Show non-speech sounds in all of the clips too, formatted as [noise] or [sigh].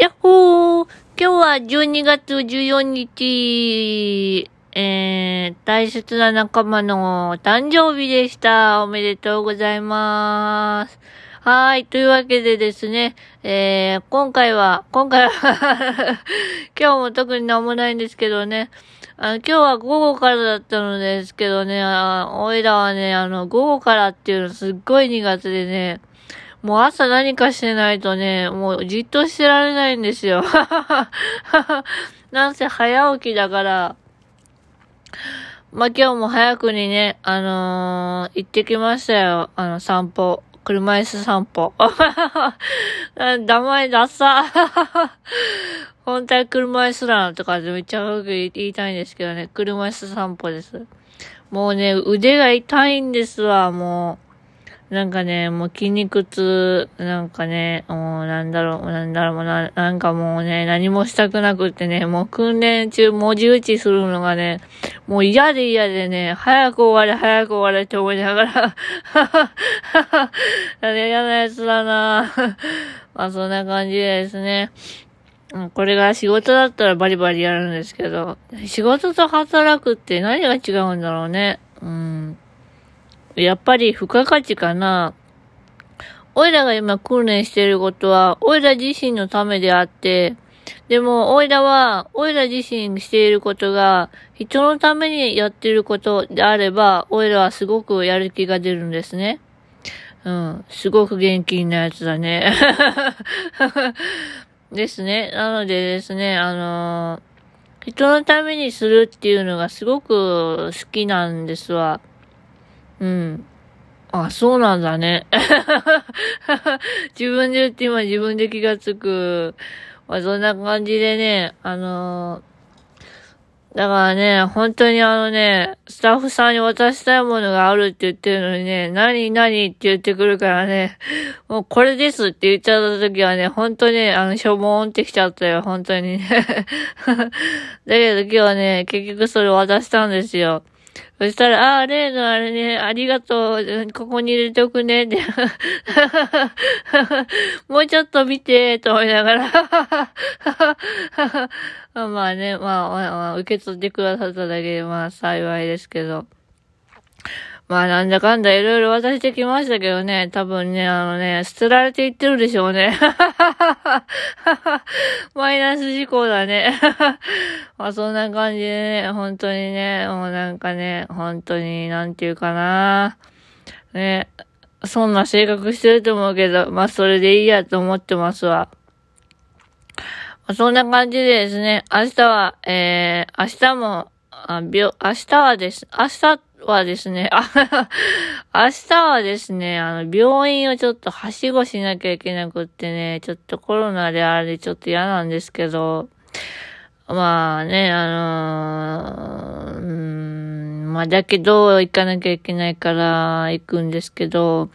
やっほー今日は12月14日、えー、大切な仲間の誕生日でした。おめでとうございます。はい。というわけでですね、えー、今回は、今回は [laughs] 今日も特になんもないんですけどね、あの、今日は午後からだったのですけどね、おいらはね、あの、午後からっていうのすっごい苦手でね、もう朝何かしてないとね、もうじっとしてられないんですよ。[laughs] なんせ早起きだから、まあ、今日も早くにね、あのー、行ってきましたよ。あの、散歩。車椅子散歩。名前ダッサ。[laughs] 本当は車椅子ランとかめっちゃよく言いたいんですけどね、車椅子散歩です。もうね、腕が痛いんですわ、もう。なんかね、もう筋肉痛、なんかね、もうなんだろう、なんだろう、ななんかもうね、何もしたくなくってね、もう訓練中文字打ちするのがね、もう嫌で嫌でね、早く終われ、早く終われって思いながら、はははは、嫌なやつだな [laughs] まあそんな感じですね。これが仕事だったらバリバリやるんですけど、仕事と働くって何が違うんだろうね。うん。やっぱり付加価値かな。おいらが今訓練していることは、おいら自身のためであって、でも、おいらは、おいら自身していることが、人のためにやっていることであれば、おいらはすごくやる気が出るんですね。うん。すごく元気なやつだね。[laughs] ですね。なのでですね、あのー、人のためにするっていうのがすごく好きなんですわ。うん。あ、そうなんだね。[laughs] 自分で言って今自分で気がつく。まあ、そんな感じでね、あのー、だからね、本当にあのね、スタッフさんに渡したいものがあるって言ってるのにね、何何って言ってくるからね、もうこれですって言っちゃった時はね、本当にあの、しょぼーんってきちゃったよ、本当にね。[laughs] だけど今日はね、結局それ渡したんですよ。そしたら、ああ、例のあれね、ありがとう、ここに入れておくね、って。[laughs] もうちょっと見て、と思いながら。[laughs] まあね、まあ、まあ、受け取ってくださっただけで、まあ、幸いですけど。まあなんだかんだいろいろ渡してきましたけどね、多分ね、あのね、捨てられていってるでしょうね。[laughs] マイナス事項だね。[laughs] まあそんな感じでね、本当にね、もうなんかね、本当に、なんていうかな。ね、そんな性格してると思うけど、まあそれでいいやと思ってますわ。まあ、そんな感じでですね、明日は、えー、明日も、あ、病、明日はです、明日はですね、あ、[laughs] 明日はですね、あの、病院をちょっとはしごしなきゃいけなくってね、ちょっとコロナであれちょっと嫌なんですけど、まあね、あのー、うん、まあだけど、行かなきゃいけないから行くんですけど、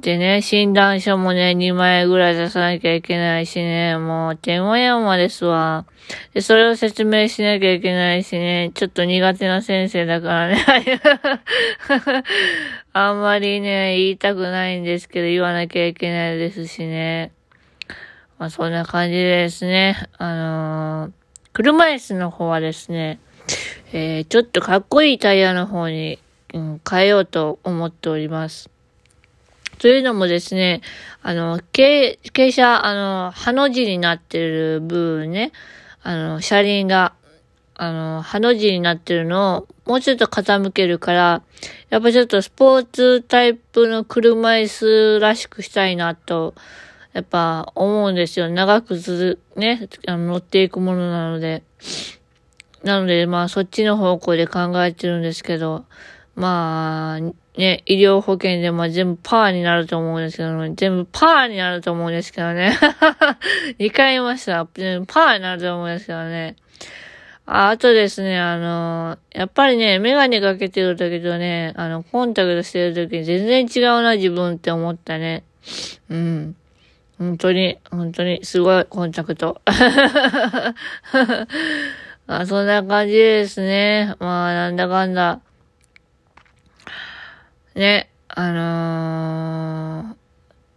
でね、診断書もね、2枚ぐらい出さなきゃいけないしね、もう、手間山ですわ。で、それを説明しなきゃいけないしね、ちょっと苦手な先生だからね。[laughs] あんまりね、言いたくないんですけど、言わなきゃいけないですしね。まあ、そんな感じでですね、あのー、車椅子の方はですね、えー、ちょっとかっこいいタイヤの方に、うん、変えようと思っております。というのもですね、あの、傾斜、あの、ハの字になってる部分ね、あの、車輪が、あの、ハの字になってるのを、もうちょっと傾けるから、やっぱちょっとスポーツタイプの車椅子らしくしたいなと、やっぱ思うんですよ。長くず、ね、あの乗っていくものなので。なので、まあ、そっちの方向で考えてるんですけど、まあ、ね、医療保険でも全部パーになると思うんですけど、全部パーになると思うんですけどね。2 [laughs] 回言いました。全部パーになると思うんですけどね。ああとですね、あのー、やっぱりね、メガネかけてる時とね、あの、コンタクトしてる時に全然違うな、自分って思ったね。うん。本当に、本当に、すごい、コンタクト。[laughs] あそんな感じですね。まあ、なんだかんだ。ね、あの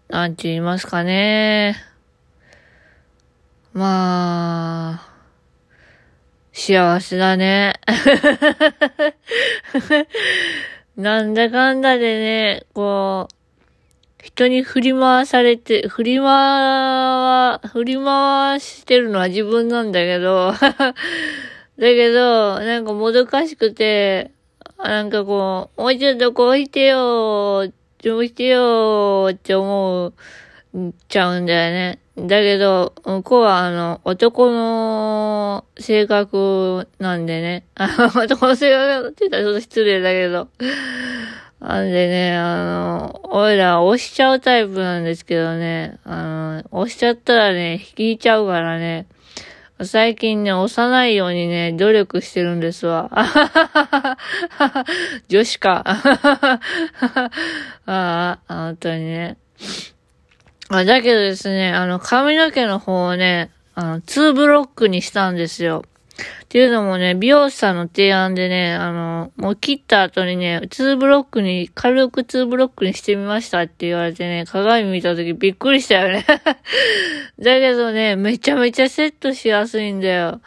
ー、なんて言いますかね。まあ、幸せだね。[laughs] なんだかんだでね、こう、人に振り回されて、振り回、振り回してるのは自分なんだけど、[laughs] だけど、なんかもどかしくて、なんかこう、もうちょっとこうしてよ、こうしてよって思う、ちゃうんだよね。だけど、向こうはあの、男の性格なんでね。あの、男の性格って言ったらちょっと失礼だけど。なんでね、あの、おいら押しちゃうタイプなんですけどね、あの、押しちゃったらね、引いちゃうからね、最近ね、押さないようにね、努力してるんですわ。[laughs] 女子か。[laughs] ああ、本当にね。あだけどですね、あの、髪の毛の方をね、あの、ツーブロックにしたんですよ。っていうのもね、美容師さんの提案でね、あの、もう切った後にね、2ブロックに、軽く2ブロックにしてみましたって言われてね、鏡見た時びっくりしたよね [laughs] だけどね、めちゃめちゃセットしやすいんだよ。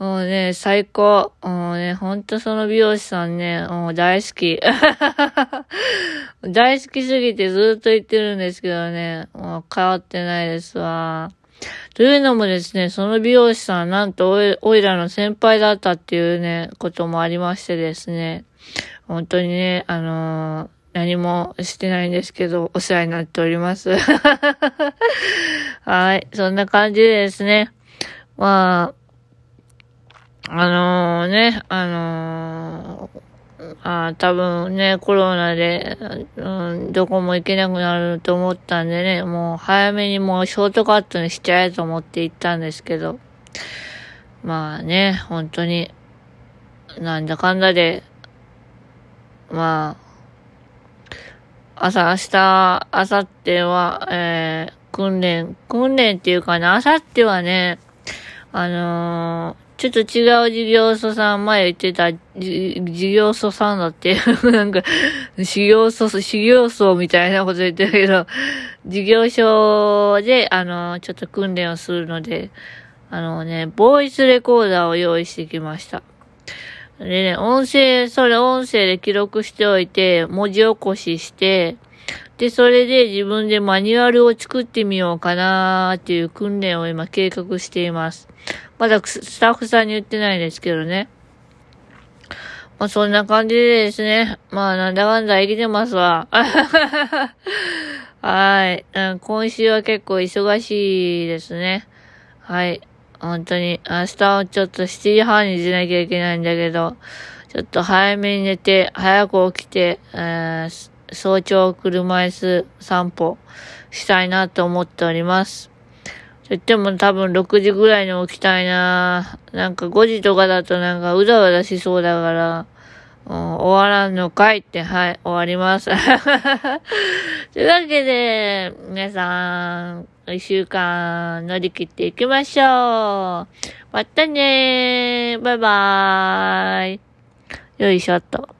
もうね、最高。もうね、ほんとその美容師さんね、もう大好き。[laughs] 大好きすぎてずっと言ってるんですけどね、もう変わってないですわ。というのもですね、その美容師さん、なんとおいらの先輩だったっていうね、こともありましてですね、本当にね、あのー、何もしてないんですけど、お世話になっております。[laughs] はい、そんな感じでですね、まあ、あのー、ね、あのーあ多分ね、コロナで、うん、どこも行けなくなると思ったんでね、もう早めにもうショートカットにしちゃえと思って行ったんですけど、まあね、本当に、なんだかんだで、まあ、朝、明日、明後日は、えー、訓練、訓練っていうかね、明後日はね、あのーちょっと違う事業所さん、前言ってた、事業所さんだって、[laughs] なんか、修行所、修行僧みたいなこと言ってるけど、事業所で、あの、ちょっと訓練をするので、あのね、ボイスレコーダーを用意してきました。でね、音声、それ音声で記録しておいて、文字起こしして、で、それで自分でマニュアルを作ってみようかなーっていう訓練を今計画しています。まだスタッフさんに言ってないですけどね。まあそんな感じでですね。まあなんだかんだ生きてますわ。[laughs] はい。今週は結構忙しいですね。はい。本当に、明日はちょっと7時半に出なきゃいけないんだけど、ちょっと早めに寝て、早く起きて、えー、早朝車椅子散歩したいなと思っております。と言っても多分6時ぐらいに起きたいななんか5時とかだとなんかうだうだしそうだから、うん、終わらんのかいって、はい、終わります。[laughs] というわけで、皆さん、一週間乗り切っていきましょう。またねー。バイバーイ。よいしょっと。